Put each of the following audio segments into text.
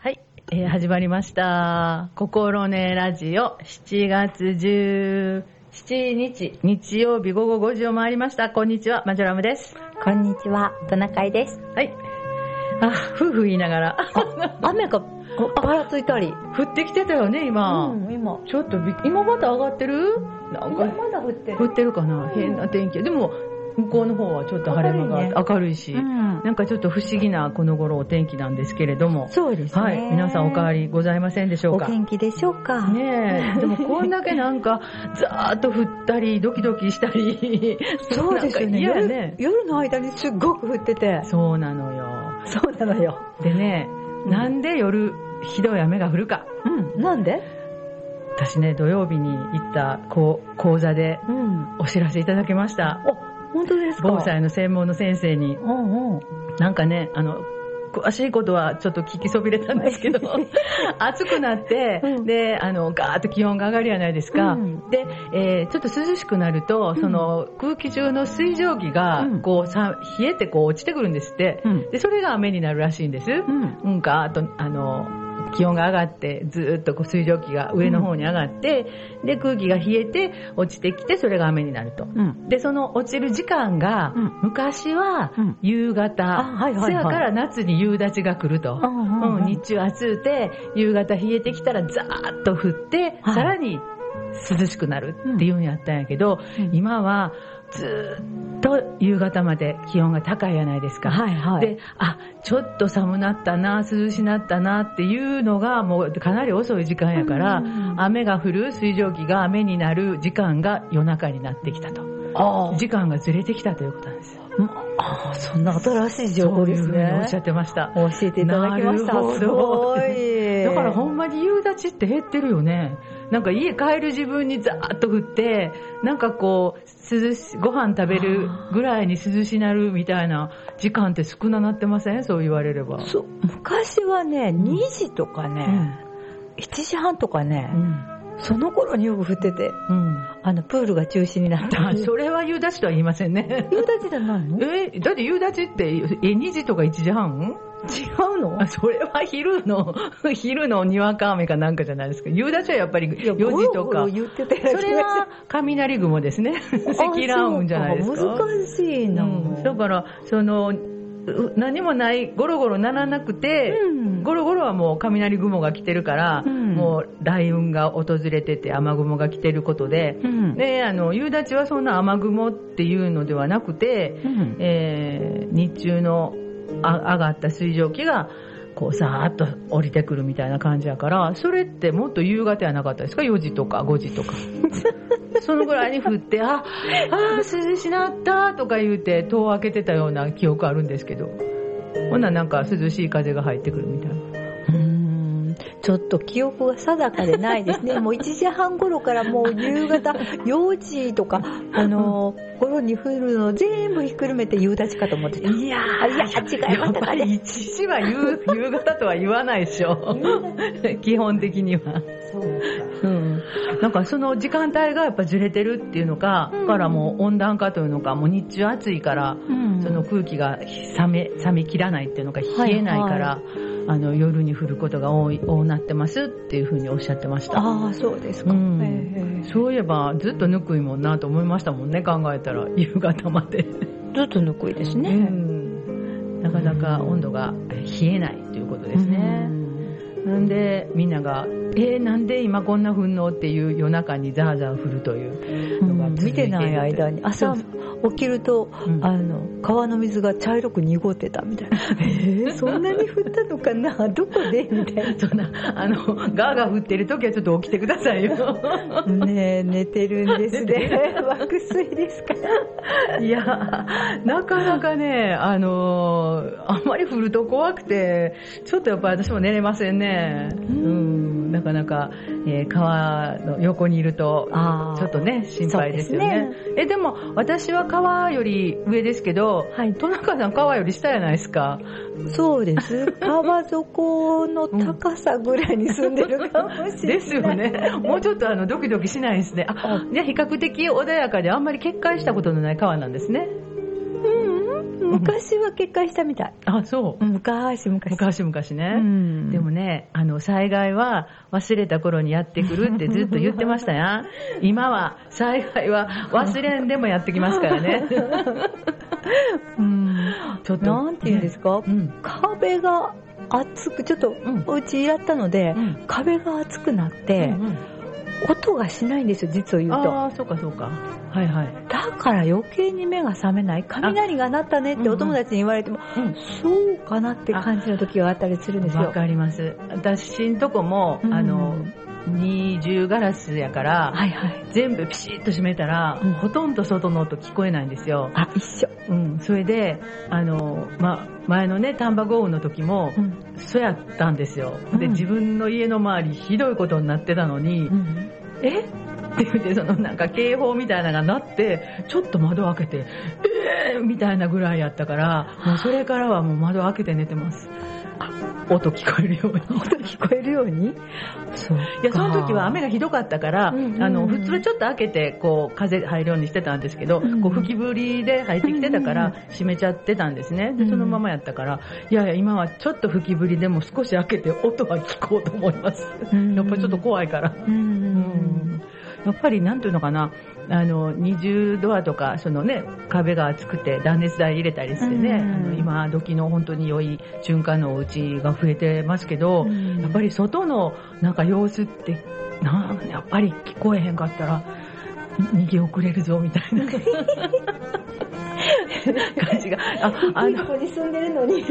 はい、えー始まりました。心根ラジオ7月17日、日曜日午後5時を回りました。こんにちは、マジョラムです。こんにちは、トナカイです。はい。あ、ふうふう言いながら。雨がばらついたり。降ってきてたよね、今。うん、今。ちょっとびっ今また上がってる？なんか、まだ降って降ってるかな？変な天気。でも、向こうの方はちょっと晴れ間が明明るいし、うん。なんかちょっと不思議なこの頃お天気なんですけれども。そうですね。はい。皆さんお変わりございませんでしょうか？お元気でしょうか？ねえ、でもこんだけなんか、ざーっと降ったり、ドキドキしたり。そうですよね。なんか嫌やね。夜夜の間にすっごく降ってて。そうなのよ。そうなのよ。でね、うんなんで夜、ひどい雨が降るか？うん。なんで？私ね、土曜日に行った講講座でうん。お知らせいただきました。本当ですか？防災の専門の先生に。うんうん。なんかね、あの、詳しいことはちょっと聞きそびれたんですけど、暑くなって、うんで、あの、ガーッと気温が上がるじゃないですか。うんで、えーちょっと涼しくなると、その空気中の水蒸気がうん、こう、さ冷えてこう落ちてくるんですって。うん。で、それが雨になるらしいんです。うん。うん、ガーッと、あの、気温が上がって、ずーっとこう水蒸気が上の方に上がって、で、空気が冷えて、落ちてきて、それが雨になると。うん。で、その落ちる時間が、うん昔はうん夕方、あはいはいはいせやから夏に夕立が来ると。うんうん日中暑うて、夕方冷えてきたらザーッと降って、はいさらに涼しくなるっていうんやったんやけど、うん今はずーっと夕方まで気温が高いやないですか。はいはい。で、あ、ちょっと寒なったな、涼しなったなっていうのがもうかなり遅い時間やから、うん雨が降る水蒸気が雨になる時間が夜中になってきたと。あ時間がずれてきたということなんですよ。あ、そんな新しい情報ですそういう。おっしゃってました。教えていただきました。なるほどすごい。だからほんまに夕立って減ってるよね。なんか家帰る自分にザーッと降って、なんかこう、涼し、ご飯食べるぐらいに涼しなるみたいな時間って少ななってません？そう言われれば。そう昔はね、2時とかね、7時半とかねう、ん。その頃によく降ってて、うん。あの、プールが中止になった。それは夕立とは言いませんね。夕立じゃないの？違 え、だって夕立って、え、2時とか1時半？うの？あ、それは昼の、昼のにわか雨かなんかじゃないですか。夕立はやっぱり4時とか。言ってたそれは雷雲ですね。積乱雲じゃないですか。難しいな、うん。だから、その、う何もない、ゴロゴロならなくて、うん。ゴロゴロはもう雷雲が来てるから、うん。もう雷雲が訪れてて雨雲が来てることで、うん。で、あの、夕立はそんな雨雲っていうのではなくて、うん。えー日中のあ上がった水蒸気が、こうさーっと降りてくるみたいな感じやから、それってもっと夕方やなかったですか ?4 時とか5時とか。そのぐらいに降って、あ、あー涼しなったとか言うて、戸を開けてたような記憶あるんですけど。ほんならなんか涼しい風が入ってくるみたいな。うんちょっと記憶が定かでないですね。もう1時半頃からもう夕方4時とか、あの、頃に降るの全部ひっくるめて夕立かと思ってた。いやあいや違いましたやっぱかね。り一時は夕 夕方とは言わないでしょ。基本的には。そううん。なんかその時間帯がやっぱずれてるっていうのか、うんからもう温暖化というのか、もう日中暑いから、うんその空気が冷め、冷め切らないっていうのか、冷えないから、はあの、夜に降ることが多い、多なってますっていうふうにおっしゃってました。ああ、そうですか。うんそういえば、ずっとぬくいもんなと思いましたもんね、考えたら、夕方まで。ずっとぬくいですうね。んなかなか温度が冷えないということですね。なんで、みんなが、えー、なんで今こんな降んのっていう夜中にザーザー降るというのがうん。見てない間に朝起きると、うん。あの川の水が茶色く濁ってたみたいな。えー、そんなに降ったのかな？どこで？みたいそんな、あの、ガーガー降ってる時はちょっと起きてくださいよ。なねえ寝てるんですね。爆睡ですから。いや、なかなかね、あのーあんまり降ると怖くて、ちょっとやっぱり私も寝れませんね。うん、なかなか、えー川の横にいると、ちょっとね、心配ですよね。そうえ、でも、私は川より上ですけど、はいトナカさん川より下じゃないですか？そうです 川底の高さぐらいに住んでるかもしれない ですよね。もうちょっとあの、ドキドキしないですね。あ、じゃあ比較的穏やかであんまり決壊したことのない川なんですね。うん昔は決壊したみたい。あ、そう。昔、昔。昔々ね。うんでもね、あの、災害は忘れた頃にやってくるって ずっと言ってましたやん。今は、災害は忘れんでもやってきますからね。うん。ちょっと。なんて言うんですか、うん。壁が厚く、ちょっと、んお家やったので、うん壁が厚くなって、うんうん音がしないんですよ、実を言うと。ああ、そうかそうか。はいはい。だから余計に目が覚めない。雷が鳴ったねってお友達に言われても、うんそうかなって感じの時があったりするんですよ。わかります。私んとこも、うんあの、二重ガラスやから、はいはい。全部ピシッと閉めたら、うんほとんど外の音聞こえないんですよ。あ、一緒。うん。それで、あの、ま、前のね、丹波豪雨の時も、うん。そうやったんですよ。で、うん自分の家の周りひどいことになってたのに、うん。え？って言って、そのなんか警報みたいなのが鳴って、ちょっと窓開けて、えーみたいなぐらいやったから、もうそれからはもう窓開けて寝てます。音聞こえるように。音聞こえるように？そう。いや、その時は雨がひどかったから、うんうんあの、普通はちょっと開けて、こう、風入るようにしてたんですけど、うんこう、吹きぶりで入ってきてたかうんら、閉めちゃってたんですね。で、うんそのままやったから、いやいや、今はちょっと吹きぶりでも少し開けて音は聞こうと思います。やっぱりちょっと怖いから。うん。うんやっぱりなんていうのかな、あの、二重ドアとか、そのね、壁が厚くて断熱材入れたりしてね、うん。あの今時の本当に良い瞬間のお家が増えてますけど、うん。やっぱり外のなんか様子って、なんやっぱり聞こえへんかったら、に逃げ遅れるぞみたいな 感じが。あ、あの、ここに住んでるのに。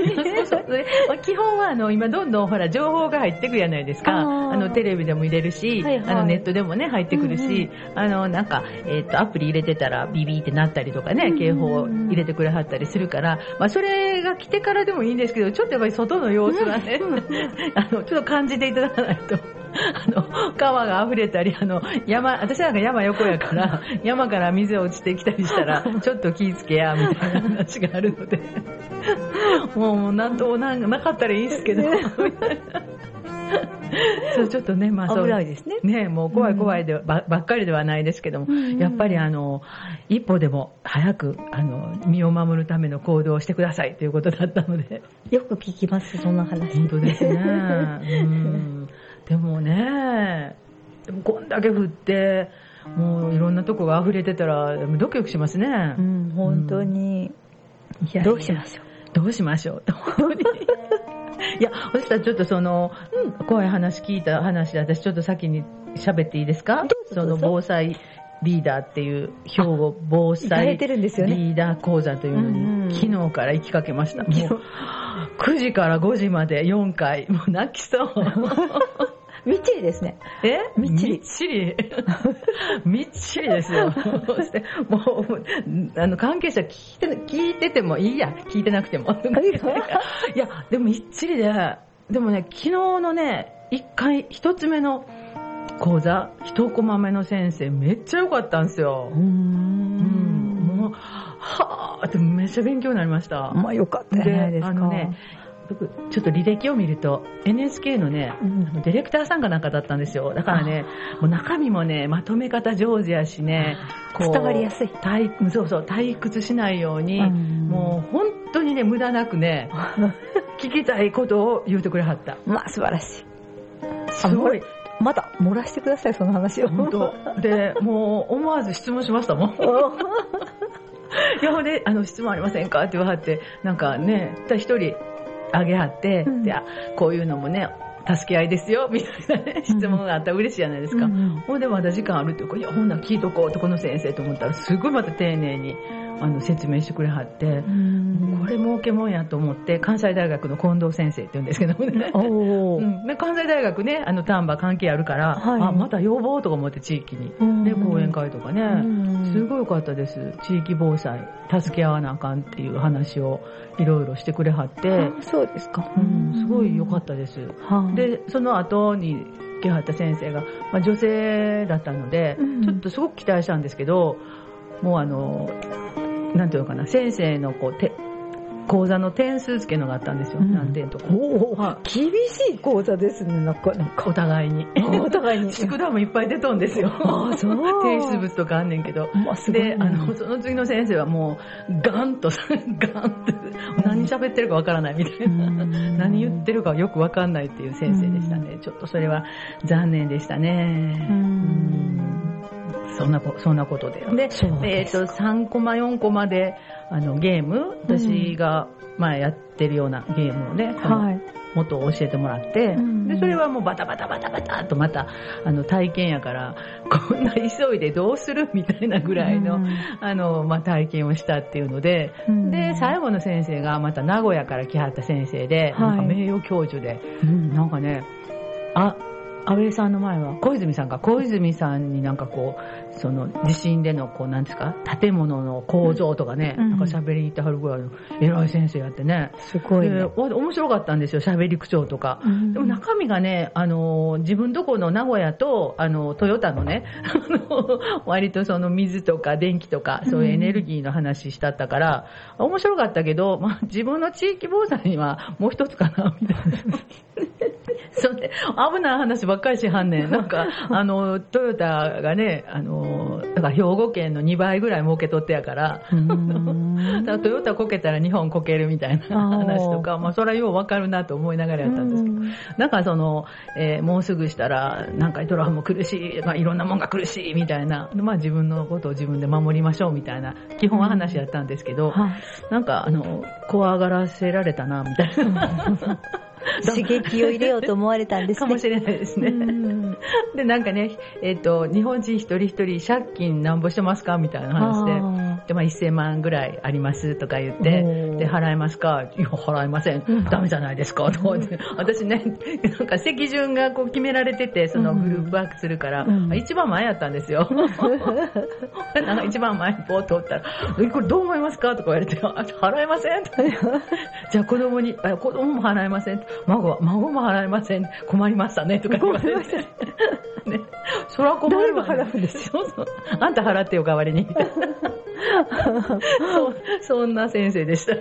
基本はあの今どんどんほら情報が入ってくるじゃないですか。あのテレビでも入れるし、はいはいあのネットでもね入ってくるし、うんうんあのなんかえっ、とアプリ入れてたらビビってなったりとかね、うんうん警報入れてくれはったりするから、まあそれが来てからでもいいんですけど、ちょっとやっぱり外の様子はね、あのちょっと感じていただかないと。あの、川が溢れたり、あの、山、私なんか山横やから、山から水落ちてきたりしたら、ちょっと気ぃつけや、みたいな話があるので。もう、もうなんともなんなかったらいいんですけど、みたいなそう、ちょっとね、まあそう。危ないですねね、もう怖い怖いでばばっかりではないですけども、うんやっぱりあの、一歩でも早く、あの、身を守るための行動をしてくださいということだったので。よく聞きます、そんな話。本当ですね。うんでもね、でもこんだけ降って、もういろんなとこが溢れてたら、ドキドキしますね。うん、本当に。いやいやどうしましょどうしましょうと、本当に。いや、そしたらちょっとその、怖い話聞いた話で、私ちょっと先に喋っていいですか？その防災リーダーっていう、兵庫防災リーダー講座というのうんうんに、昨日から行きかけました。もう9時から5時まで4回、もう泣きそう。みっちりですね。え？みっちりみっちり？みっちりですよ。そして、もう、あの、関係者聞いて、聞いててもいいや。聞いてなくても。いや、でもみっちりで、でもね、昨日のね、一回、一つ目の講座、一コマ目の先生、めっちゃ良かったんですよ。ううん。もう、はぁーってめっちゃ勉強になりました。まあよかったじゃないですか。あのね、僕、ちょっと履歴を見ると、NHK のね、うんディレクターさんかなんかだったんですよ。だからね、もう中身もね、まとめ方上手やしね、伝わりやすい退そうそう、退屈しないように、うんもう本当にね、無駄なくね、聞きたいことを言うてくれはった。まあ素晴らしい。すごい。まだ漏らしてください、その話を。本当。で、もう思わず質問しましたもん。いや、ほんで、あの、質問ありませんか？って言わはって、なんかね、一人あげはって、うん。こういうのもね、助け合いですよ、みたいなね、質問があったら嬉しいじゃないですか。うんうんほんで、まだ時間あるっていうか、いや、ほんなら聞いとこうって、この先生と思ったら、すごいまた丁寧に、あの、説明してくれはって、うんこれ儲けもんやと思って、関西大学の近藤先生って言うんですけどもね。うん、で関西大学ね、あの、丹波関係あるから、はいあ、また要望とか思って地域に。うんね、講演会とかね。うんすごい良かったです。地域防災、助け合わなあかんっていう話をいろいろしてくれはって、あそうですか。うん、すごい良かったです。はあ、で、その後に来はった先生が、まあ、女性だったので、うんちょっとすごく期待したんですけど、もうあの、なんていうのかな、先生のこう手、講座の点数付けのがあったんですよ、うん何点とか。おおは厳しい講座ですね、なかなか。お互いに。お互いに。宿題もいっぱい出とんですよ。ああ、そう。提出物とかあんねんけど。まあ、すごいで、あの、その次の先生はもう、ガンと、ガンって、何喋ってるかわからないみたいな。うん何言ってるかよくわかんないっていう先生でしたね。ちょっとそれは残念でしたね。うんそんなこ、そんなことで。で、そうえっ、ですと、3コマ、4コマで、あの、ゲーム、私が前やってるようなゲームをね、あのはい。元を教えてもらって、うんで、それはもうバタバタバタバタっとまた、あの、体験やから、こんな急いでどうするみたいなぐらいの、あの、まあ、体験をしたっていうので、うん。で、最後の先生がまた名古屋から来はった先生で、はいなんか名誉教授で、うん。なんかね、あ、安倍さんの前は、小泉さんか、小泉さんになんかこう、その地震でのこう、なんですか、建物の構造とかね、うんなんか喋りに行ってはるぐらいの偉い先生やってね。すごいね。面白かったんですよ、喋り口調とか。うんでも中身がね、あの、自分とこの名古屋と、あの、トヨタのね、割とその水とか電気とか、そういうエネルギーの話したったから、面白かったけど、まあ、自分の地域防災にはもう一つかな、みたいな。そんで、危ない話ばっかりしはんねん。なんか、あの、トヨタがね、あの、だから兵庫県の2倍ぐらい儲け取ってやから、うん。だからトヨタこけたら日本こけるみたいな話とか、まあそれはようわかるなと思いながらやったんですけど、なんかその、えーもうすぐしたら、なんかドラフも苦しい、まあいろんなもんが苦しいみたいな、まあ自分のことを自分で守りましょうみたいな、基本は話やったんですけど、はい。なんかあの、怖がらせられたな、みたいな。刺激を入れようと思われたんですね。かもしれないですね。うんで、なんかね、えっ、と、日本人一人一人借金なんぼしてますかみたいな話で。あで、まあ、1000万ぐらいありますとか言っおて、ーで、払えますか？いや、払えません。うんダメじゃないですか？とかって。私ね、なんか席順がこう決められてて、そのグループワークするから、うん一番前やったんですよ。なんか一番前にポーッとおったら、えこれどう思いますか？とか言われて、あ払えませんとか じゃあ子供に、あ子供も払えません。孫は、孫も払えません。困りましたね。とか言われて。ね、そら困るわ、誰が払うんですよ。そうそう。あんた払ってよ、代わりに。みたいなそうそんな先生でした。う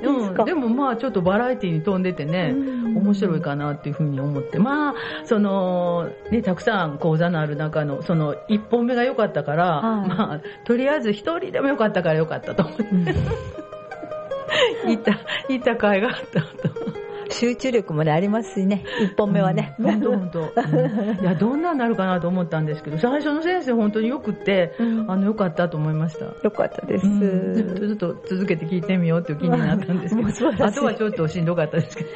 ですか？うん、でもまあちょっとバラエティに飛んでてね、うん面白いかなっていうふうに思って、まあ、その、ね、たくさん講座のある中の、その一本目が良かったから、はいまあ、とりあえず一人でも良かったから良かったと思って、うん行った、行った甲斐があったと。集中力もね、ありますしね。一本目はね。本当本当。うんいや、どんなになるかなと思ったんですけど、最初の先生本当によくって、うんあの、良かったと思いました。よかったです。うんずっとずっと続けて聞いてみようっていう気になったんですけど、あとはちょっとしんどかったですけど。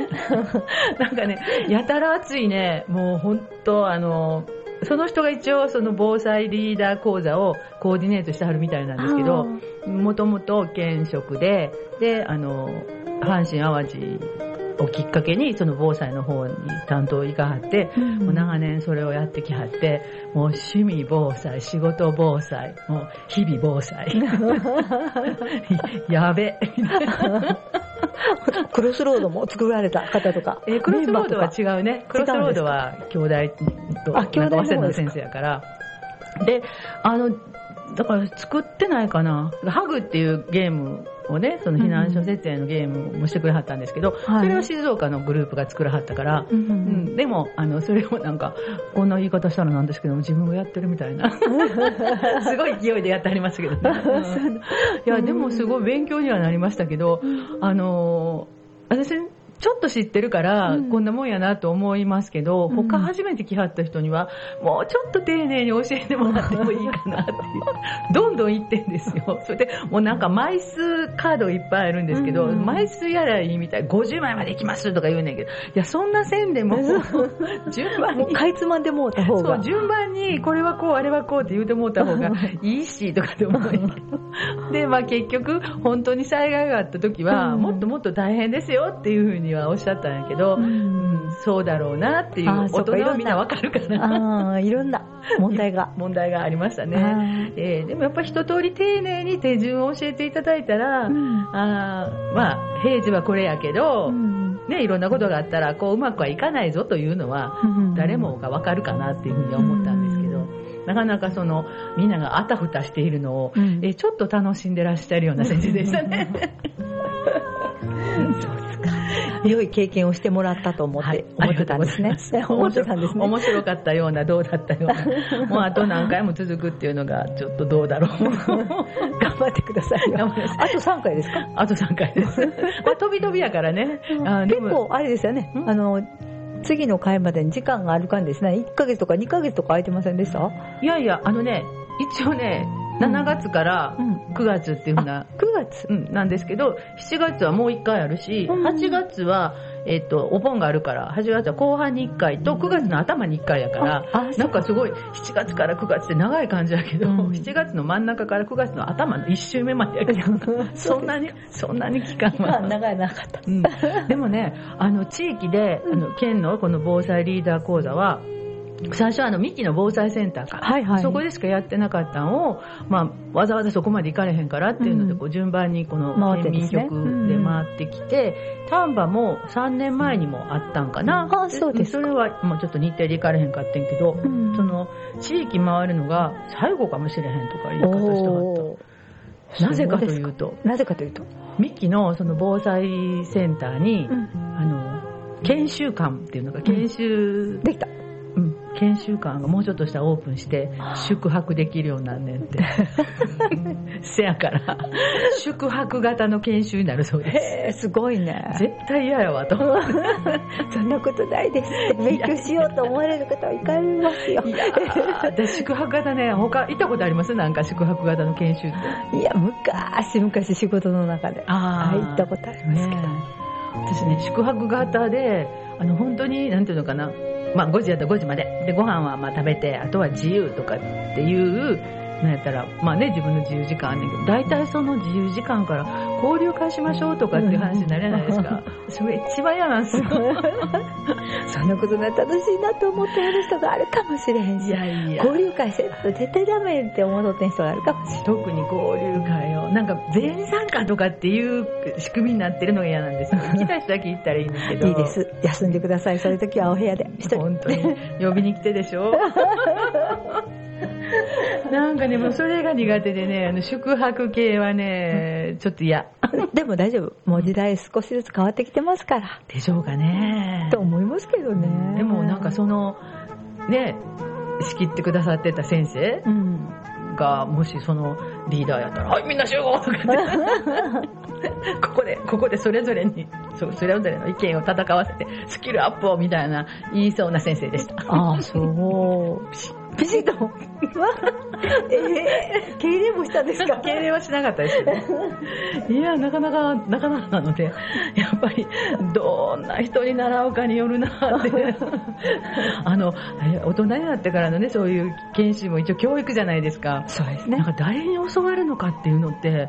なんかね、やたら暑いね、もう本当あの、その人が一応その防災リーダー講座をコーディネートしてはるみたいなんですけど、もともと県職で、で、あの、阪神淡路をきっかけにその防災の方に担当行かはって、うんもう長年それをやってきはって、もう趣味防災、仕事防災、もう日々防災。やべ。クロスロードも作られた方とか？えークロスロードは違うね。クロスロードは兄弟と、あ兄弟の先生やから。で、あの、だから作ってないかな。ハグっていうゲームをね、その避難所設営のゲームもしてくれはったんですけど、はいそれを静岡のグループが作らはったから。うんうん、でも、あの、それをなんか、こんな言い方したらなんですけども、自分がやってるみたいな。すごい勢いでやってありましたけどね。うんいや、でもすごい勉強にはなりましたけど、あのー私、ちょっと知ってるから、うんこんなもんやなと思いますけど、うん他初めて来はった人には、もうちょっと丁寧に教えてもらってもいいかなっていう。どんどん言ってんですよ。それで、もうなんか枚数カードいっぱいあるんですけど、うん枚数やらいいみたい。50枚まで行きますとか言うねんけど、いや、そんな線でも、順番にもう、かいつまんでもうた方がそう、。順番に、これはこう、あれはこうって言うてもうた方がいいし、とかって思。で、まあ結局、本当に災害があった時は、うんもっともっと大変ですよっていうふうにはおっしゃったんやけど、うんうんそうだろうなっていう、大人はみんなわかるかな。ああ、いろんな問題が。問題がありましたね。ね。えーでもやっぱり一通り丁寧に手順を教えていただいたら、うんあーまあ、平時はこれやけど、うんね、いろんなことがあったら、こう、うまくはいかないぞというのは、誰もがわかるかなっていうふうには思ったんですけど、なかなかその、みんながあたふたしているのを、うんえちょっと楽しんでらっしゃるような先生でしたね。良い経験をしてもらったと思って、思ってたんですね。思 ってたんですね。面白かったような、どうだったような。もうあと何回も続くっていうのが、ちょっとどうだろう。頑張ってくださいよ。あと3回ですか？あと3回です。まあ、飛び飛びやからね。結構、あれですよね。うんあの、次の回までに時間がある感じですね。1ヶ月とか2ヶ月とか空いてませんでした？いやいや、あのね、一応ね、7月からうん。9月っていうふうな、9月？うん、なんですけど、7月はもう1回あるし、うん。8月は、えっ、と、お盆があるから、8月は後半に1回と、9月の頭に1回やから、なんかすごい、7月から9月って長い感じやけど、うん。7月の真ん中から9月の頭の1週目までやけど、そんなに、そんなに期間期は間。長いなかった。うん、でもね、あの、地域で、あの、県のこの防災リーダー講座は、最初はあの、三木の防災センターか。はいはい。そこでしかやってなかったのを、まあ、わざわざそこまで行かれへんからっていうので、うん。こう、順番にこの県民局で回ってきて、丹波も3年前にもあったんかな。あそうですか。それはもうちょっと日程で行かれへんかってんけど、うん。その、地域回るのが最後かもしれへんとか言い方してはっおた。なぜかというと、なぜかというと。三木のその防災センターに、うん。あの、研修館っていうのが、研修、できた。うん、研修館がもうちょっとしたらオープンしてあ、宿泊できるようになんねんって。せやから、宿泊型の研修になるそうです。すごいね。絶対嫌やわと。そんなことないです勉強しようと思われる方はいかれますよ。いやー私宿泊型ね、他行ったことあります？なんか宿泊型の研修って。いや、昔々仕事の中で。あ行ったことありますけど。ねえ私ね、宿泊型で、あの、本当に、なんていうのかな、まあ5時やったら5時まで。で、ご飯はまあ食べて、あとは自由とかっていう、なんやったら、まあね、自分の自由時間あんねんけど、大体その自由時間から交流会しましょうとかっていう話になれないですか。それ一番嫌なんですよ。そんなことね、楽しいなと思ってやる人があるかもしれへんいし、やいや。交流会せんと絶対ダメって思ってん人があるかもしれ特に交流会を、なんか全員参加とかっていう仕組みになってるのが嫌なんですよ。来た人だけ行ったらいいんだけど。ない。いいで。す。休んでください。そういう時はお部屋で。本当に。呼びに来てでしょ なんかね、もうそれが苦手でね、あの宿泊系はね、ちょっと嫌。でも大丈夫。もう時代少しずつ変わってきてますから。でしょうかね。と思いますけどね。でもなんかその、ね、仕切ってくださってた先生うん。が、もしそのリーダーやったら、はい、みんな集合とかって。ここで、ここでそれぞれに、そうそれぞれの意見を戦わせて、スキルアップをみたいな言いそうな先生でした。ああ、そう。ピシッと。ええ敬礼もしたんですか？敬礼はしなかったですけど。いや、なかなか、なかなかなので、やっぱり、どんな人に習うかによるなって。あの、え大人になってからのね、そういう研修も一応教育じゃないですか。そうですなんか誰に教わるのかっていうのって、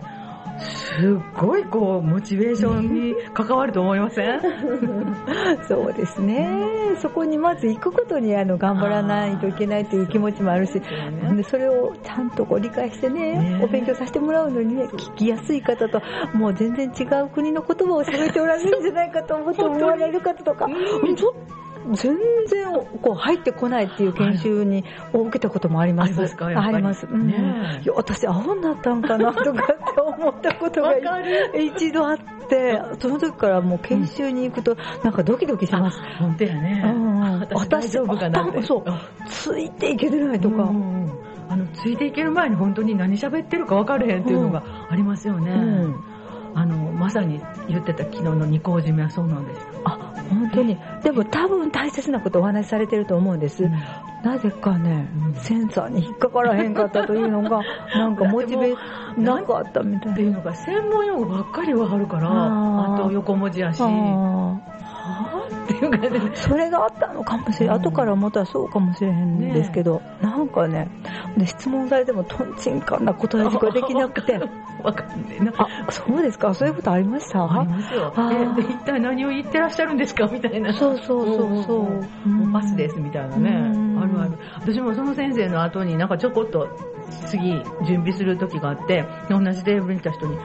すっごいこう、モチベーションに関わると思いません？そうですね。そこにまず行くことにあの頑張らないといけないという気持ちもあるし、でそれをちゃんとこう理解してねねお勉強させてもらうのにね、聞きやすい方と、もう全然違う国の言葉を喋っておられるんじゃないかと思って思われる方とか、全然こう入ってこないっていう研修にを受けたこともあります。ありますか？あります。うんねえいや私、アホになったんかなとかって思ったことが 一度あって、その時からもう研修に行くと、なんかドキドキします。本当やね。うん私大丈そうついていけてないとか。うんあの、ついていける前に本当に何喋ってるか分かれへんっていうのがありますよね。うんあの、まさに言ってた昨日の二項締めはそうなんです。あ、本当に。でも多分大切なことをお話しされてると思うんです。なぜかねうん、センサーに引っかからへんかったというのが、なんかモチベなかったみたいな。っていうのが専門用語ばっかりわかるから、あと横文字やし、っていう感じ それがあったのかもしれん。うん後から思ったらそうかもしれへんですけど、なんかね、で質問されてもトンチンカンな答えとかできなくて。わかんね。あ、そうですか？そういうことありました？ありますよ。一体何を言ってらっしゃるんですか？みたいな。そうそうそうそう。もうパスですみたいなね。うんあるある。私もその先生の後になんかちょこっと次準備する時があって、同じテーブルにいた人に、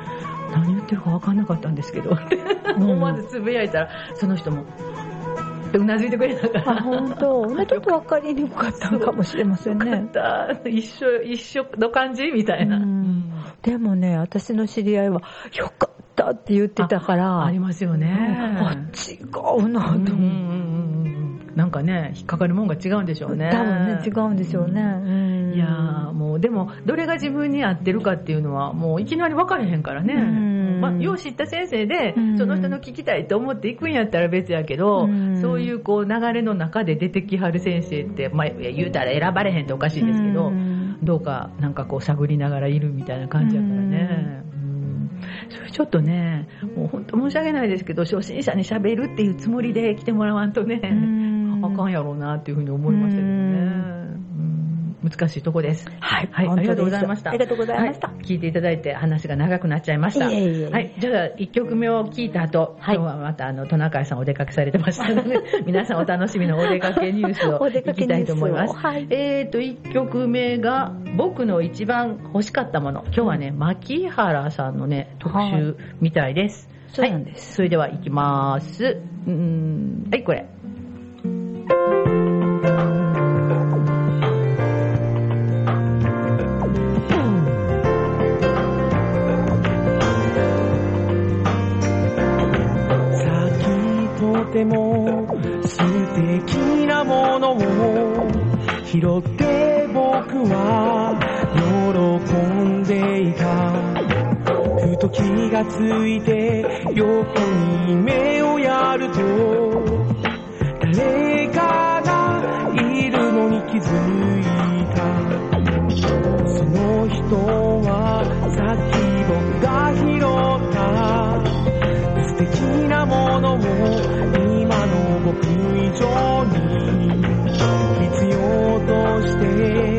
何言ってるか分かんなかったんですけど、思わずつぶやいたら、その人も、ってうなずいてくれたから。あ、本当。ちょっと分かりにくかったのかもしれませんね。よかった一緒、一緒の感じみたいな。うんでもね、私の知り合いは、よかったって言ってたから、ありますよね。あ、違うなと思。うなんかね、引っかかるもんが違うんでしょうね。多分ね、違うんでしょうね。うん。いやーもう、でも、どれが自分に合ってるかっていうのは、もういきなり分かれへんからね。うん。まあ、よう知った先生でうん、その人の聞きたいと思っていくんやったら別やけど、うん。そういうこう流れの中で出てきはる先生って、まあ、言うたら選ばれへんっておかしいですけど、うん。どうかなんかこう探りながらいるみたいな感じやからね。うん。それちょっとね、もう本当申し訳ないですけど、初心者に喋るっていうつもりで来てもらわんとね、うんあかんやろうなっていうふうに思いましたけどね。うん難しいとこです。はいはい、ありがとうございました。ありがとうございましたは聞いていただいて話が長くなっちゃいました。いえいえはい、じゃあ1曲目を聞いた後、はい今日はまたあのトナカイさんお出かけされてましたので、皆さんお楽しみのお出かけニュースをお出か聞きたいと思います。はいえーと、1曲目が僕の一番欲しかったもの。今日はね、牧原さんのね、特集みたいです。そうなんですはい、それでは行きます。うーん、はい、これ。拾って僕は喜んでいたふと気がついて横に目をやると誰かがいるのに気づいた。その人はさっき僕が拾った。素敵なものを今の僕以上に。要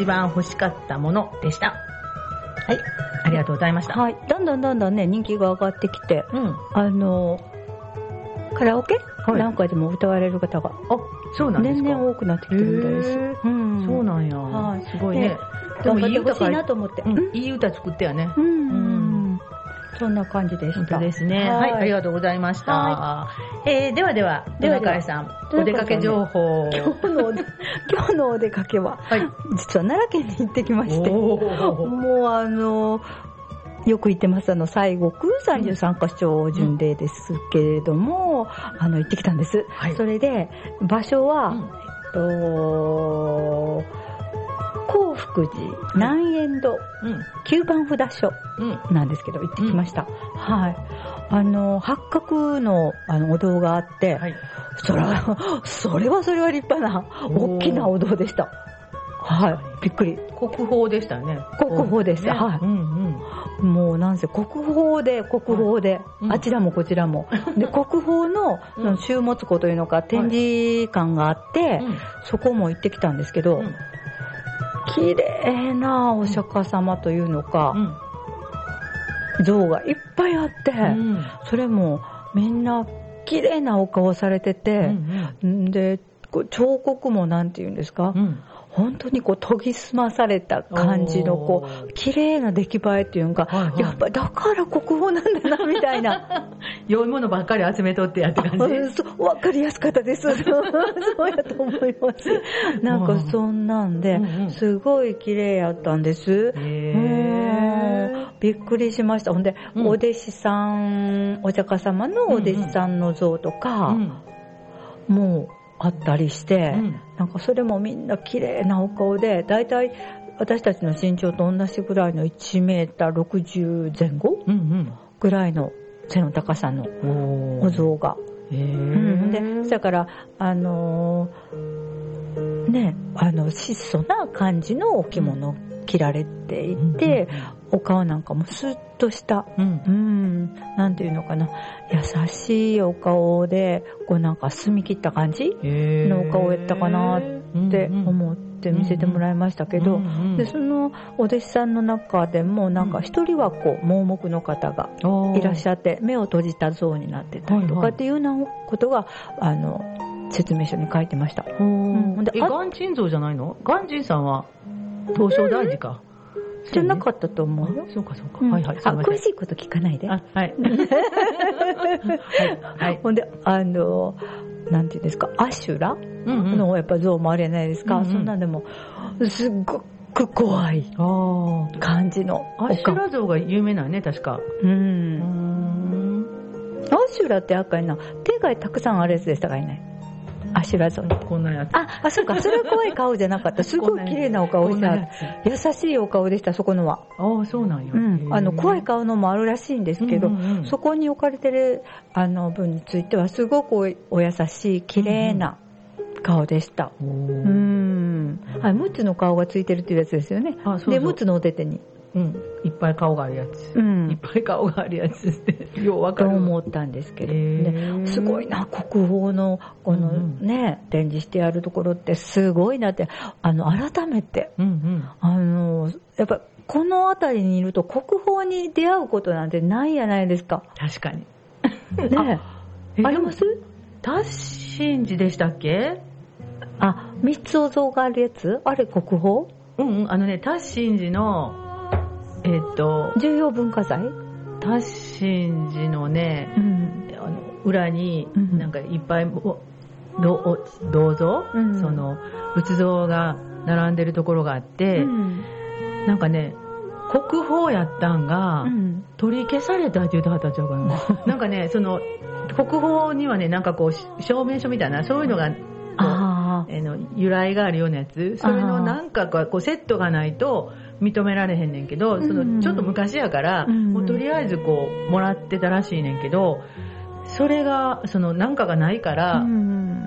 一番欲しかったものでした。はい、ありがとうございました。はい。だんだんだんだんね、人気が上がってきて、うん。あの、カラオケ、はいなんかでも歌われる方があ、そうなんですか。年々多くなってきてるみたいです。うんそうなんや。はいすごいねね。でもいい歌頑張ってほしいなと思って。うん、いい歌作ったよね。うん。うん。そんな感じでした。本当ですね。はい、ありがとうございました。はえー、ではでは、トではではさん、お出かけ情報。今日のお出、今日のお出かけは、はい。実は奈良県に行ってきまして、もうあの、よく行ってます、あの、西国33カ所巡礼ですけれども、あの、行ってきたんです。はいそれで、場所は、うんえっと、幸福寺南円堂うん。9番札所うん。なんですけど、行ってきました。はい。あの、八角のあのお堂があって、はい。それは、それはそれは立派な、大きなお堂でした。はい。びっくり。国宝でしたね。国宝ですねはいうんうん。もうなんせ国宝で国宝で、うんあちらもこちらも。で、国宝のうんその終末庫というのか展示館があって、うんそこも行ってきたんですけど、うん綺麗なお釈迦様というのか、うん。像がいっぱいあって、うん。それもみんな綺麗なお顔されてて、んで、彫刻もなんて言うんですか、うんうん本当にこう研ぎ澄まされた感じのこう綺麗な出来栄えっていうか、はいはい。やっぱだから国宝なんだなみたいな。良いものばっかり集めとってやって感じ？うんそうわかりやすかったです。そうやと思います。なんかそんなんでうんうん。すごい綺麗やったんです。びっくりしました。ほんで、うん。お弟子さんお釈迦様のお弟子さんの像とか、うん。もうあったりして、うん。なんかそれもみんな綺麗なお顔で、だいたい私たちの身長と同じぐらいの1メーター60前後うんぐらいの背の高さのうん。お像が。へうん、ーで、だから、あのーね、あの、質素な感じのお着物を着られていて、お顔なんかもスッとした、うん。う。ん、なんていうのかな、優しいお顔で、こうなんか澄み切った感じのお顔やったかなって思って見せてもらいましたけど、うんうんでそのお弟子さんの中でもなんか一人はこう盲目の方がいらっしゃって目を閉じた像になってたりとかっていうようなことがあの説明書に書いてました。うんうん。であえ鑑真像じゃないの？鑑真さんは東照大寺か。じゃなかったと思うよ。あそうかそうか。うんはいはい。すあ詳しいこと聞かないで。あ、はい。はい。はい。ほんで、あの、なんていうんですか、アシュラ。のやっぱ像もあるじゃないですか。そんなんでも、すっごく怖いあ感じのあ。アシュラ像が有名なのね、確か。う。うんん。アシュラって赤いな。手がたくさんあるやつでしたかいね。アシュラ像って。こんなやつ。あ、あ、そうか。それは怖い顔じゃなかった。すごい綺麗なお顔した。優しいお顔でした、そこのは。ああ、そうなんや。うん。あの、怖い顔顔のもあるらしいんですけど、うんうんうんそこに置かれてる、あの、分については、すごくおお優しい、綺麗な顔でした。おうーん。はい、6つの顔がついてるっていうやつですよね。あそうそうで、6つのお手手に。うん。いっぱい顔があるやつ。いっうん。ぱい顔があるやつって。ようわかとる。思ったんですけど、ね、すごいな、国宝の、このうんうんね、展示してあるところってすごいなって、あの、改めて、うんうん。あの、やっぱ、この辺りにいると国宝に出会うことなんてないやないですか。確かに。ねえあります？達真寺でしたっけ？あ、三つお像があるやつ？あれ国宝？うんうん。あのね、達真寺の、えっと、重要文化財？達真寺のね、うん。あの裏にうん。なんかいっぱいおどお銅像、うん。その仏像が並んでるところがあって、うん。なんかね国宝やったんが、うん。取り消されたって言うとはったんちゃうかな。なんかねその国宝にはね、なんかこう、し証明書みたいな、そういうのが、あえーの由来があるようなやつ。それのなんかこうセットがないと認められへんねんけど、そうん。のちょっと昔やから、うん。もうとりあえずこうもらってたらしいねんけどそれがそのなんかがないかあ。ら、うん。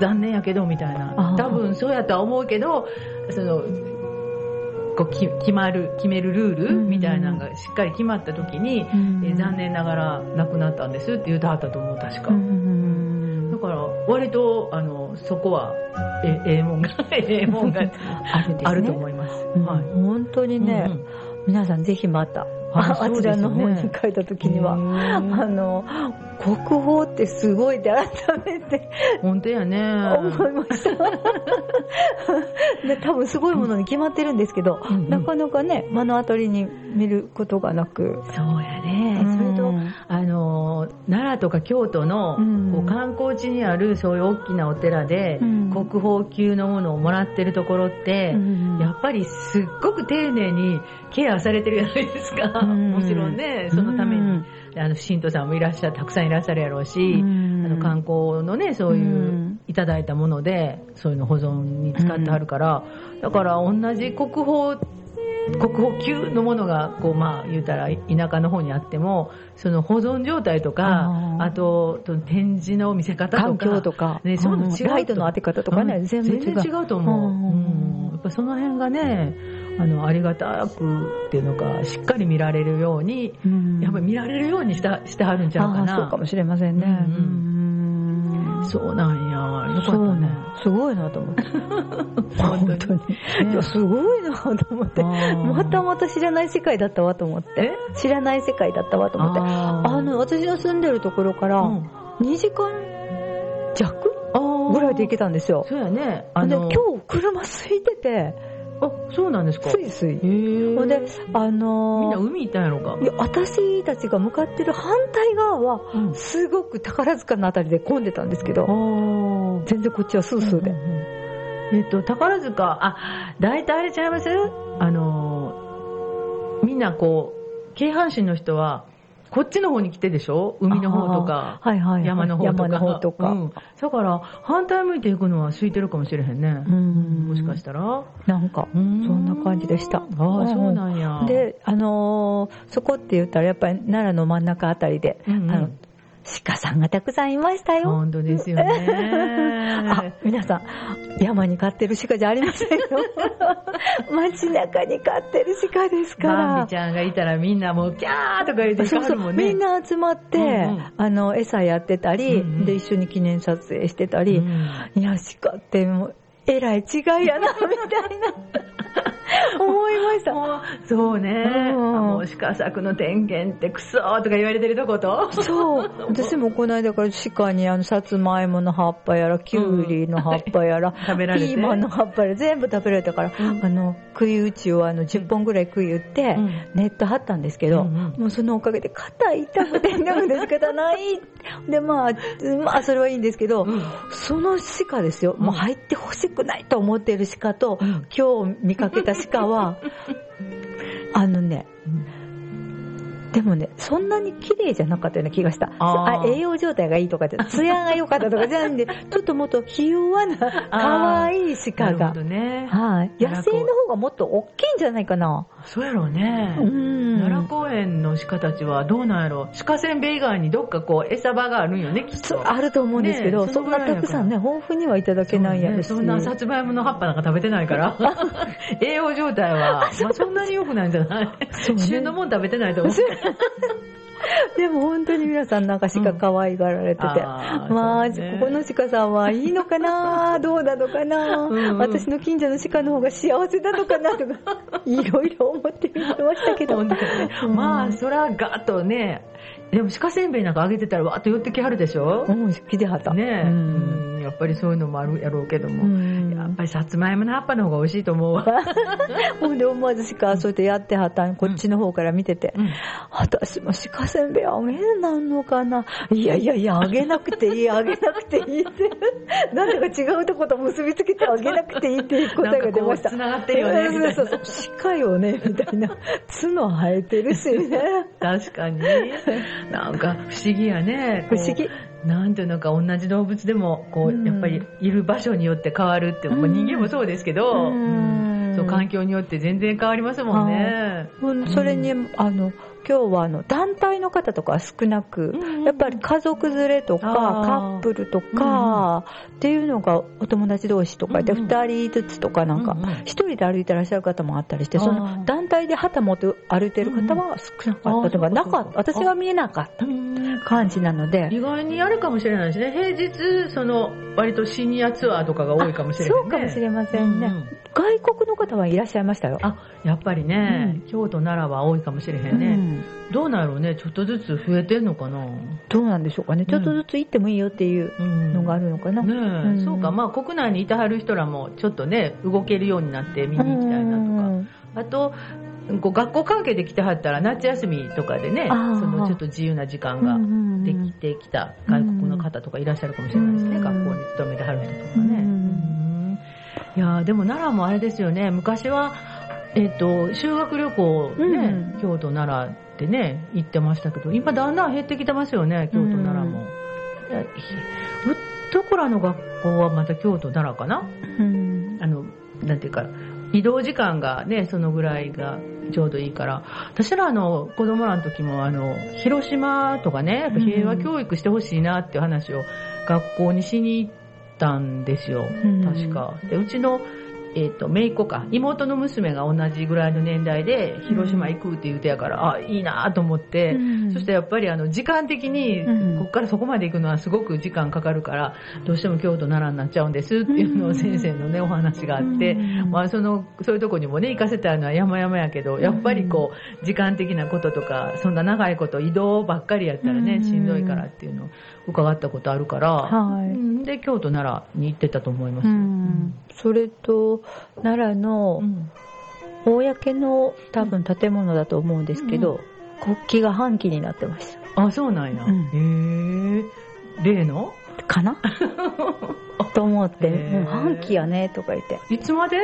残念やけどみたいな。多分そうやとは思うけどそのこうき決まる決めるルールうん。みたいなのがしっかり決まった時に、うん。えー残念ながら亡くなったんですって言うてはったと思う確か。うんだから割とあのそこはえええもんがええもんがあると思います。うんはい。本当にね、皆さんぜひまた、ああちらの方に書いた時には、へーあの、国宝ってすごいって改めて本当やね。思いました。で多分すごいものに決まってるんですけど、うんうんなかなかね、目の当たりに見ることがなく。そうやね。それと、あの奈良とか京都の、うんこう観光地にあるそういう大きなお寺で、うん国宝級のものをもらってるところって、うんやっぱりすっごく丁寧にケアされてるじゃないですか。うん。もちろんね、そのために、うんあの信徒さんもいらっしゃたくさんいらっしゃるやろうし、うん。あの観光のねそういううん。いただいたものでそういうの保存に使ってはるから、だから同じ国宝国宝級のものがこうまあ言うたら田舎の方にあってもその保存状態とかあとと展示の見せ方とか環境とか、ね、そういうの違うと。ライトの当て方とかね、うん。全部違う。全然違うと思う、やっぱその辺がねあのありがたくっていうのかしっかり見られるようにうんやっぱり見られるようにしたしてはるんちゃうかなそうかもしれませんね。うんうんそうなんやよかったね。すごいなと思って。本本当に。いや、すごいなと思って。またまた知らない世界だったわと思って。知らない世界だったわと思って。あの、私の住んでるところからうん2時間弱ぐらいで行けたんですよ。そうやねあで、の今日車空いてて、あそうなんですか。スイスイ。へー。ほんで、あみんなのー海行ったんやろか。いや私たちが向かってる反対側は、うん。すごく宝塚のあたりで混んでたんですけど、あ全然こっちはスースーで。えっと、宝塚、あ、大体あれちゃいます？あのー、みんなこう、京阪神の人は、こっちの方に来てでしょ？海の方とか、はいはいはい山の方とか。山の方とかうん。だから、反対向いていくのは空いてるかもしれへんね。うんもしかしたら。なんか、そそんな感じでした。ああ、そうなんや。、で、あのーそこって言ったらやっぱり奈良の真ん中あたりで、うんうんあの、鹿さんがたくさんいましたよ。本当ですよね。あ、皆さん、山に飼ってる鹿じゃありませんよ。街中に飼ってる鹿ですからバンビ。ちゃんがいたらみんなもう、キャーとか言ってそうそう光るもんね。みんな集まって、うんうんあの、餌やってたり、うんうんで、一緒に記念撮影してたり、うんいや、鹿ってもう、えらい違いやな、みたいな、思いました。もうそうね。うんもう鹿作の点検ってクソーとか言われてるとこと？そう。私もこの間から鹿にあの、さつまいもの葉っぱやら、きゅうりの葉っぱやら、食べられて？ピーマンの葉っぱやら、全部食べられたから、うんあの、食い打ちをあの、10本ぐらい食い打って、うんネット貼ったんですけど、もうそのおかげで肩痛くて痛くて仕方ない。で、まあ、まあ、それはいいんですけど、うんその鹿ですよ、うんもう入ってほしくないと思っている鹿と、うん今日見かけた鹿は、あのね、でもね、そんなに綺麗じゃなかったような気がした。あ栄養状態がいいとかって、艶が良かったとかじゃなくて、ちょっともっとひ弱な、可愛い鹿がなるほ。どね。はい。野生の方がもっと大きいんじゃないかな。そうやろうね。うん。奈良公園の鹿たちはどうなんやろ鹿せんべい以外にどっかこう餌場があるんよね、きっと。あると思うんですけど、ねえそんなたくさんね、豊富にはいただけないやろし。そうねそんなさつまいもの葉っぱなんか食べてないから。栄養状態は、まあそんなに良くないんじゃない？ね旬のもん食べてないと思う。でも本当に皆さんなんか鹿可愛がられてて、あーまあ、そうね。ここの鹿さんはいいのかな？どうなのかな？うん。うん私の近所の鹿の方が幸せなのかな？とか、いろいろ思って見てましたけど。ねうんまあ、そらガーッとね、でも鹿せんべいなんかあげてたらわーっと寄ってきはるでしょ？うん、来てはった。ねえ、ううんんやっぱりそういうのもあるやろうけども、うんやっぱりさつまいもの葉っぱの方が美味しいと思うわ。ほんで思わず鹿、そうやってやってはったんこっちの方から見てて、うん私も鹿せんべいあげるなんのかな？いやいやいや、あげなくていい、あげなくていいって。なんだか違うとこと結びつけてあげなくていいっていう答えが出ました。なんかこう繋がってるよねみたいなそうそうそう。鹿よね、みたいな。角生えてるしね。確かに。なんか不思議やね。不思議。なんていうのか同じ動物でもこう、うんやっぱりいる場所によって変わるって、まあ、人間もそうですけど、うんそう環境によって全然変わりますもんね。うんそれに、あの今日はあの団体の方とかは少なく、やっぱり家族連れとかカップルとかっていうのがお友達同士とかでうんうん。2人ずつとかなんかうんうん。1人で歩いてらっしゃる方もあったりしてその団体で旗持って歩いてる方は少なかったとかうんうんなかった私が見えなかったうん感じなので。意外にあるかもしれないですね。平日、その、割とシニアツアーとかが多いかもしれない、ね。そうかもしれませんね、うんうん外国の方はいらっしゃいましたよ。あ、やっぱりね、う京都、奈良は多いかもしれへうんね。ん。どうなんやろうね、ちょっとずつ増えてんのかな。どうなんでしょうかね。ちょっとずつ行ってもいいよっていううんのがあるのかな、うん。そうか、まあ国内にいてはる人らもちょっとね、動けるようになって見に行きたいなとか。あと、こう学校関係で来てはったら夏休みとかでね、そのちょっと自由な時間ができてきた外国の方とかいらっしゃるかもしれないですね、うん。学校に勤めてはる人とかね。いやーでも奈良もあれですよね、昔は、えっ、と、修学旅行ね、うん京都、奈良でね、行ってましたけど、今だんだん減ってきてますよね、京都、奈良も。うっとこらの学校はまた京都、奈良かな？うん。あの、なんていうか、移動時間がね、そのぐらいがちょうどいいから、私らあの、子供らの時もあの、広島とかね、やっぱ平和教育してほしいなっていう話を学校にしに行ったんですよ、うん確か。で、うちの、えっ、と、姪っ子か、妹の娘が同じぐらいの年代で、広島行くって言うてやから、あ、いいなと思って、うん。そしてやっぱりあの、時間的に、うん。ここからそこまで行くのはすごく時間かかるから、どうしても京都奈良になっちゃうんですっていうのを先生のね、お話があって、うん。まあその、そういうとこにもね、行かせたいのは山々やけど、やっぱりこう、時間的なこととか、そんな長いこと移動ばっかりやったらね、うん。しんどいからっていうのを伺ったことあるから、はい。うん。で、京都奈良に行ってたと思います。うん。それと奈良のうん。公の多分建物だと思うんですけど、国旗が半旗になってましたあ、そうなんや。うん。へえ。例の？かな？と思って、もう半旗やねとか言って。いつまで？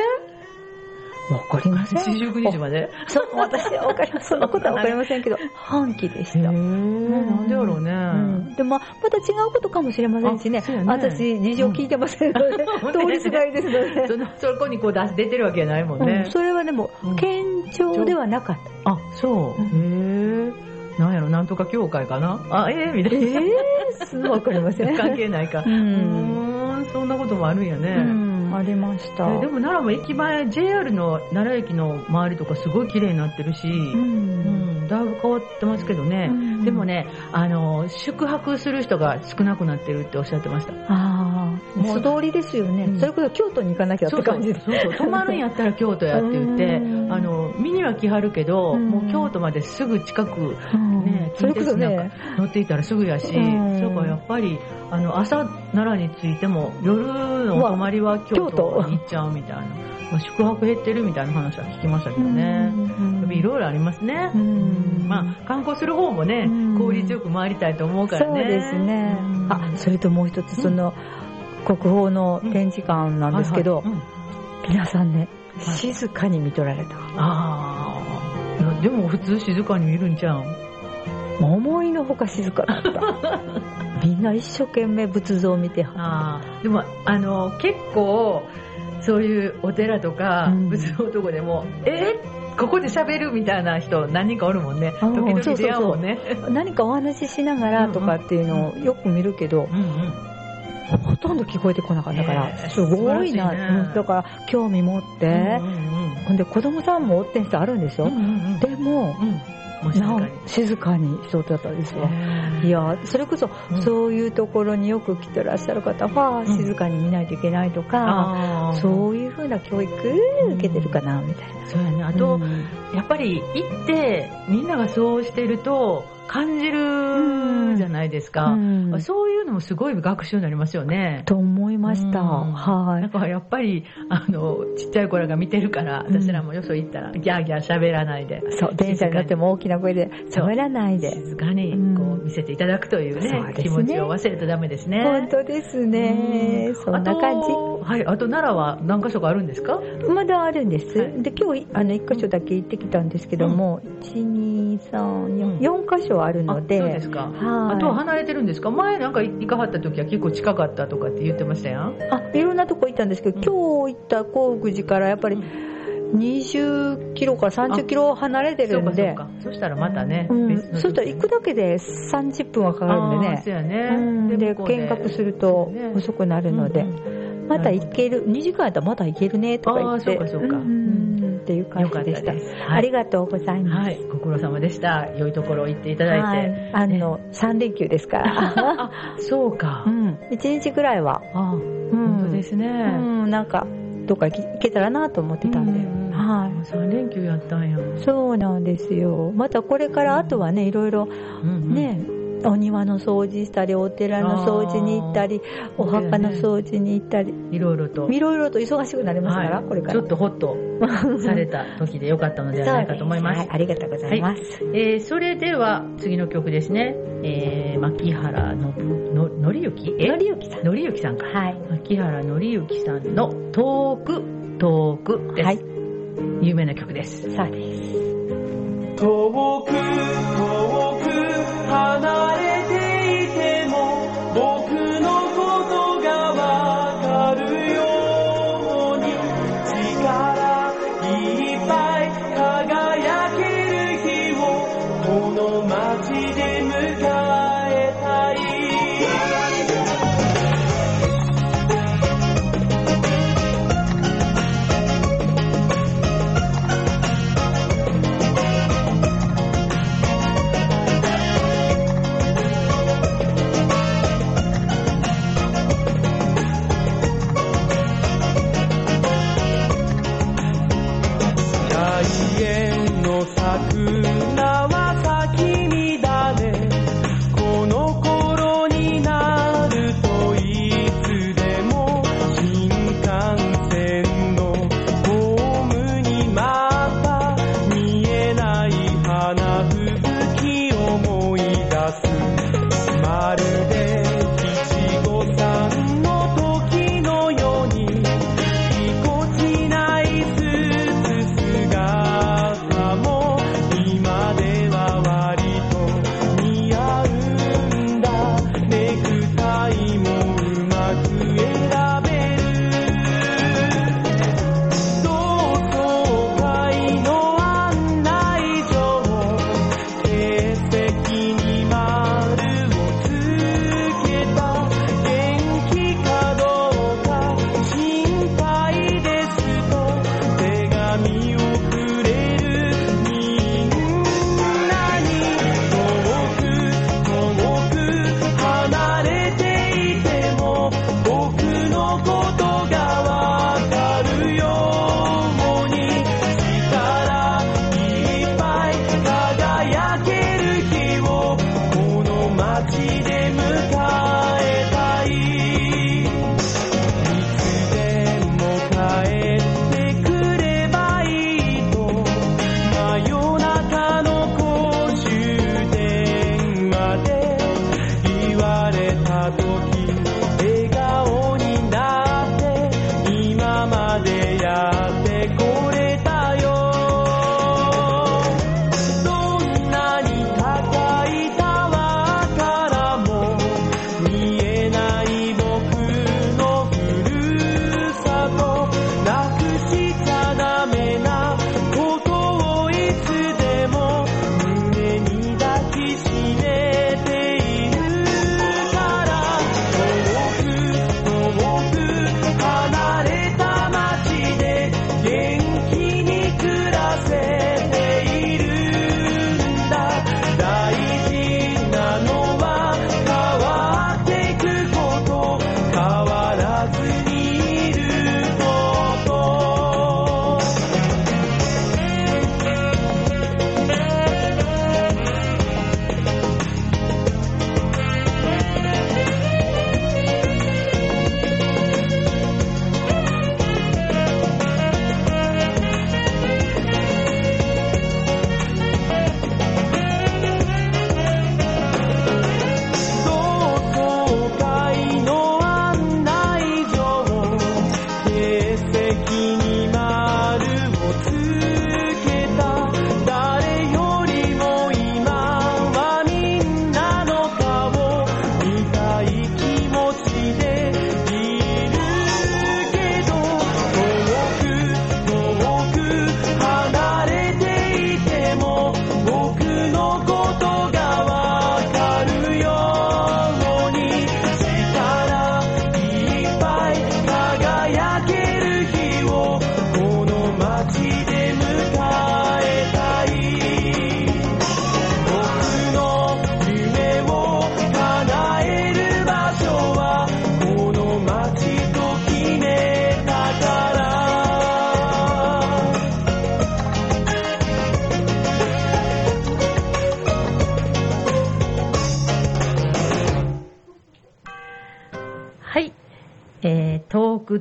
わかりません。四十九日まで。そう私はわかりませんそんなことはわかりませんけど。半旗でした。へえ、なんでやろうね。うん。でもまた違うことかもしれませんしね。ね。私事情聞いてません。ので、うん 通りすがりですので、その、そこにこう出し出てるわけじゃないもんね。うん。それはでもうん。県庁ではなかった、あ、そう。へえ。なんやろ、なんとか協会かな？あ、ええみたいな。ええー、わかりません。関係ないか。ううんーん、そんなこともあるんやうね。んありました。えでも奈良も駅前、JR の奈良駅の周りとかすごい綺麗になってるし、ううんん、だいぶ変わってますけどね。うんでもね、あの、宿泊する人が少なくなってるっておっしゃってました。ああ。もう素通りですよね、うん。それこそ京都に行かなきゃってそうそう。感じでそうそう。泊まるんやったら京都やって言ってうん。あの見には来はるけど、うん。もう京都まですぐ近くうん。ねそれこそ近鉄なんね。か乗っていたらすぐやし、うん。それからやっぱりあの朝奈良に着いても夜の泊まりは京京都。都に行っちゃうみたいな、まあ、宿泊減ってるみたいな話は聞きましたけどね、うんやっぱいろいろありますね、うん。まあ観光する方もね、うん。効率よく回りたいと思うからね。そうですね、うん。あそれともう一つその、国宝の展示館なんですけど、皆さんね、はい。静かに見とられた。ああでも普通静かに見るんちゃうん？思いのほか静かだった。みんな一生懸命仏像を見てはああでもあの結構そういうお寺とかうん。仏像とこでも、え？ここで喋るみたいな人何人かおるもんね。時々出会うもんね。何かお話ししながらとかっていうのをよく見るけど、うんうん。ほとんど聞こえてこなかったから、へーすごいな、ね。うん。だから興味持って、うんほんで子供さんもおってん人あるんでしょ、うんうんうん。でも、うんもう静かに静かにしとったんですわ。いやそれこそ、うん。そういうところによく来てらっしゃる方は、ん。静かに見ないといけないとか、そういうふうな教育受けてるかな、みたいな。そうやね。あと、うん。やっぱり行ってみんながそうしてると感じるじゃないですか、うん。そういうのもすごい学習になりますよね。と思いました。うん。はい。だからやっぱり、あの、ちっちゃい子らが見てるから、うん。私らもよそ行ったら、ギャーギャー喋らないで、そう、電車に乗っても大きな声で喋らないで。静かにうん。こう見せていただくというね、そうね。気持ちを忘れてダメですね。本当ですね。うん。そんな感じ。あとはい、あと奈良は何箇所かあるんですか？まだあるんです。はい。で、今日、あの、一箇所だけ行ってきたんですけども、1、2、3、うん。4、4箇所所あるので。あそうですか。はい。あとは離れてるんですか？前なんか行かはった時は結構近かったとかって言ってましたやん。あ、いろんなとこ行ったんですけど、今日行った興福寺からやっぱり20キロから30キロ離れてるんで、そうかそうか。そしたらまたね、うん。そしたら行くだけで30分はかかるんでね。そう。やね。うん。で、見学すると遅くなるので、また行ける、2時間やったらまた行けるねとか言って、あーそうかそうか。んっていう感じでした。です。ありがとうございます。はい、ご苦労様でした。良いところ行っていただいて。はい、あの、3連休ですから。あ、そうかう。ん、1日ぐらいは、あ、うん本当ですうね。ん、なんか、どっか行けたらなと思ってたんで、うんは3連休やったんや。い。そうなんですよ。またこれからあとはね、いろいろうんうん、ね、お庭の掃除したり、お寺の掃除に行ったり、お墓の掃除に行ったり、いろいろと。いろいろと忙しくなりますから、はいこれから。ちょっとホッと された時でよかったのではないかと思います。そうですはい、ありがとうございます。えーそれでは次の曲ですね。えー、牧原信ののりゆきえ？のりゆきさん。のりゆきさんか。はい。牧原のりゆきさんの遠く遠くです。はい。有名な曲です。そうです。遠く遠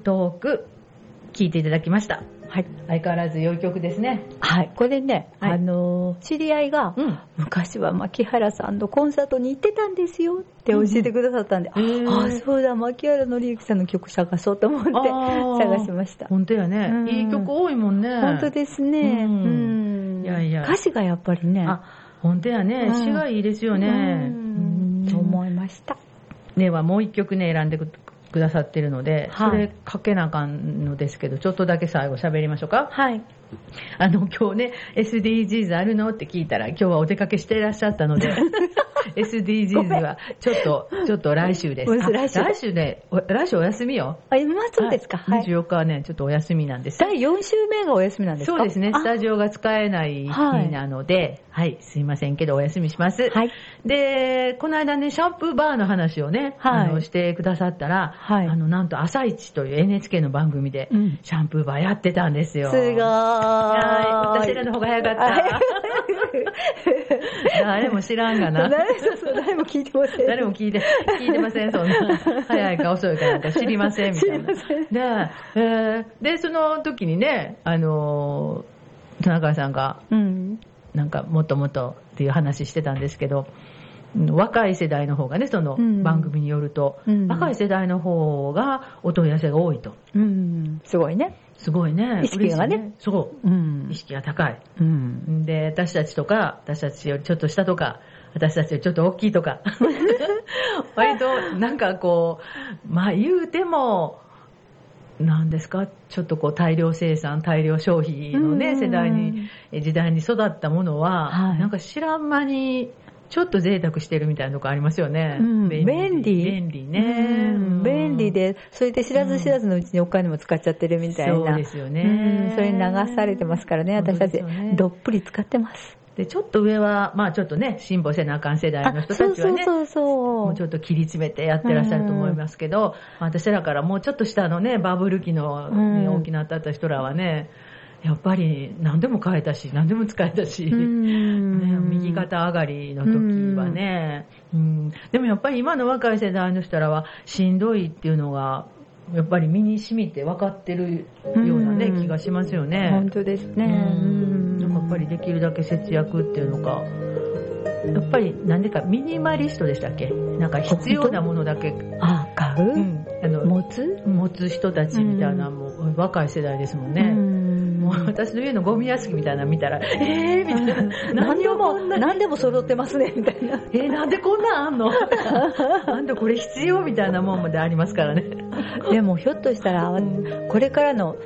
トークトーク、聞いていただきました。はい。相変わらず良い曲ですね。はい。これね、はいあのー、知り合いが、うん。昔は牧原さんのコンサートに行ってたんですよって教えてくださったんで、うんああ、そうだ、牧原紀之さんの曲探そうと思って探しました。本当やねう。んいい曲多いもんね。本当ですね。ううんん。いやいや歌詞がやっぱりね、あ、本当やね。うん詩がいいですよね。うんそう思いました。ねはもう一曲ね、選んでくくださってるので、はいそれかけなあかんのですけど、ちょっとだけ最後喋りましょうか。はい。あの、今日ね、SDGs あるの？って聞いたら、今日はお出かけしていらっしゃったので、SDGs はちょっと、ちょっと来週です。来週来週ね、お来週お休みよ。あ、今そうですか？はい。24日はね、ちょっとお休みなんです。第4週目がお休みなんですか？そうですね、あスタジオが使えない日なので、はい、すいませんけどお休みします。はい。で、この間ね、シャンプーバーの話をね、はいあのしてくださったら、はいあの、なんと朝一という NHK の番組で、うんシャンプーバーやってたんですよ。すごーい。はい、私らの方が早かった。誰も知らんがな。誰そうそう誰も聞いてません。誰も聞いて、聞いてません、そんな。早いか遅いかなんか知りません、みたいな。で、えーで、その時にね、あのー田中さんが、うん。なんかもっともっとっていう話してたんですけど、うん若い世代の方がね、そのうん番組によると、うん若い世代の方がお問い合わせが多いと。うん。すごいね。すごいね。意識がねそうう。ん意。識が高い。うん。で、私たちとか、私たちよりちょっと下とか、私たちよりちょっと大きいとか、割となんかこう、まあ言うても、なんですか、ちょっとこう大量生産、大量消費のね、うん世代に、え時代に育ったものは、はいなんか知らん間に、ちょっと贅沢してるみたいなとこありますよね。うん便利便利ね。うん便利で、それで知らず知らずのうちにお金も使っちゃってるみたいな。そうですよねうんそれに流されてますからね、私たちね。どっぷり使ってます。で、ちょっと上は、まあちょっとね、辛抱せなあかん世代の人たちはね、そうそうそうそう。もうちょっと切り詰めてやってらっしゃると思いますけど、私らからもうちょっと下のね、バブル期の、大きなった人らはね、やっぱり何でも買えたし、何でも使えたし、うん。ね、右肩上がりの時はね、うん。でもやっぱり今の若い世代の人らはしんどいっていうのが、やっぱり身に染みて分かってるようなね、うん。気がしますよね。本当ですね。やっぱりできるだけ節約っていうのが、やっぱりなんでかミニマリストでしたっけ？なんか必要なものだけ、あ、買う、うん。あの持つ？持つ人たちみたいな、もう若い世代ですもんうね。んもう私の家のゴミ屋敷みたいなの見たら、えーみたいな。何何でも、何でも揃ってますね、みたいな。えーなんでこんなんあんの？なんでこれ必要みたいなもんまでありますからね。でも、ひょっとしたら、これからの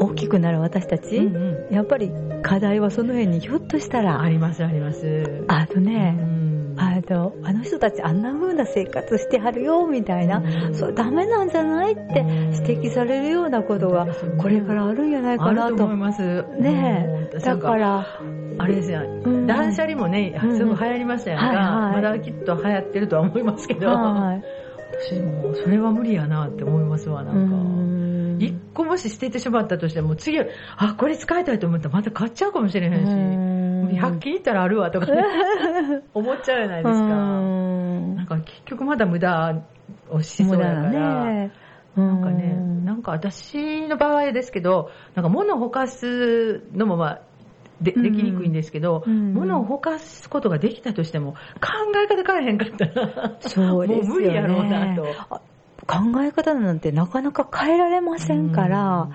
大きくなる私たち、うんうんやっぱり課題はその辺にひょっとしたら、ありますあります。あのね、うんあの、あの人たちあんな風な生活してはるよ、みたいな、うん。それダメなんじゃないって指摘されるようなことがこれからあるんじゃないかなと。と思い。ます。ねえ、うん。だから、あれですよ、うん。断捨離もね、うん。すぐ流行りましたやんまだきっと流行ってるとは思いますけど、はい。私もそれは無理やなって思いますわ、なうんか。ん。一個もし捨ててしまったとしても、次は、あ、これ使いたいと思ったらまた買っちゃうかもしれへんし、うん100均行ったらあるわとかね、思っちゃうじゃないですか。うんなんか結局まだ無駄をしそうやから。なんかね、うんなんか私の場合ですけど、なんか物をほかすのもまあ、でうんできにくいんですけど、うん物をほかすことができたとしても、考え方変えへんかったら、そうですよね。もう無理やろうなと。あ考え方なんてなかなか変えられませんから、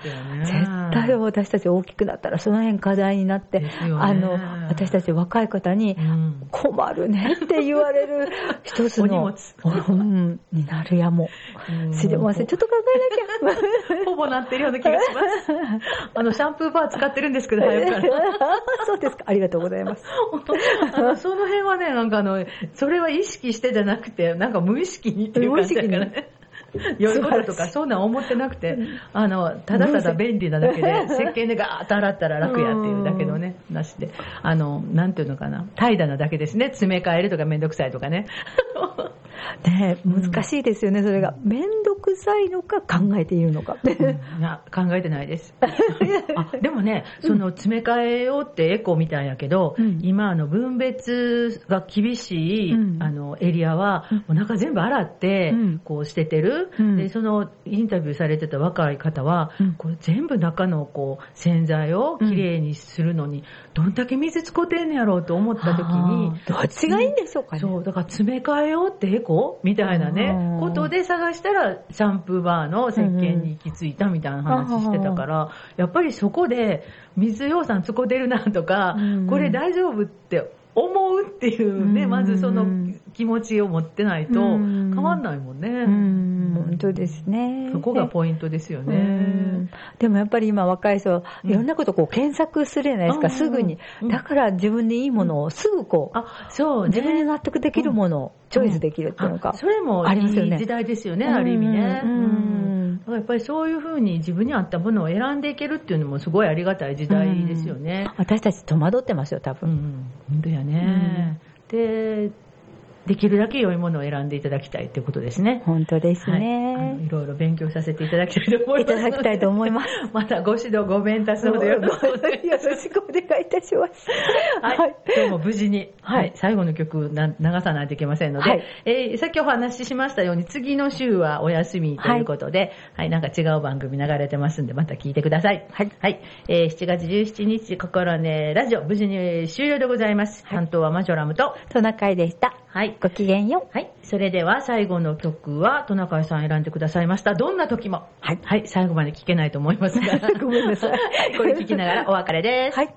絶対私たち大きくなったらその辺課題になって、あの、私たち若い方にうん困るねって言われる 一つの、お荷物うんになるやも。知れません。ちょっと考えなきゃ。ほぼなってるような気がします。あの、シャンプーバー使ってるんですけど、早くから。そうですか。ありがとうございます。あのその辺はね、なんかあの、それは意識してじゃなくて、なんか無意識にっていう感じだから無意ね。良いこととかそんなん思ってなくて、あの、ただただ便利なだけで、石鹸でガーッと洗ったら楽やっていうだけのね、なしで。あの、なんていうのかな、怠惰なだけですね。詰め替えるとかめんどくさいとかね。ね難しいですよね、それが。めんどくさいのか考えているのか。いや、考えてないです。あでもね、その詰め替えようってエコみたいやけど、うん。今あの分別が厳しい、うん。あのエリアは、お腹全部洗って、うん。こう捨ててる、うん。で、そのインタビューされてた若い方は、うん。これ全部中のこう洗剤をきれいにするのに、どんだけ水使ってんねやろうと思った時に、どっちがいいんでしょうかね。そう、だから詰め替えようってエコみたいなねう、ん。ことで探したら、シャンプーバーの石鹸に行き着いたみたいな話してたから、やっぱりそこで、水養酸使ってるなとかうん、これ大丈夫？って思うっていうね、うん。まずその気持ちを持ってないとうん変わんないもんうね。ん、本当ですね。そこがポイントですようねん。でもやっぱり今若い人、うんいろんなことこう検索するじゃないですか、うんすぐにうん。だから自分でいいものをすぐこう、あ、そうね。自分に納得できるものをチョイスできるっていうのがあ。それもいありますよねい時代ですよね、ある意味ね。うんやっぱりそういうふうに自分に合ったものを選んでいけるっていうのもすごいありがたい時代ですよね。私たち戸惑ってますよ、多うん、分。本当やね。で、できるだけ良いものを選んでいただきたいってことですね。本当ですはい。いろいろ勉強させていただきたいと思いいます。ただきたいと思います。またご指導ご鞭達ほどよろしくお願いいいたします。はい、今日も無事に、はいはい、最後の曲な流さないといけませんので、はいえーさっきお話ししましたように、次の週はお休みということで、はい、なんか違う番組流れてますんで、また聞いてください。はい。はい、えー7月17日、心ねラジオ、無事に終了でございます。担当はマジョラムと、トナカイでした。はい。ごきげんよう。はい。それでは最後の曲は、トナカイさん選んでくださいました。どんな時も。はいはい。最後まで聞けないと思いますが。ごめんなさいはい これ聞きながらお別れです。はい。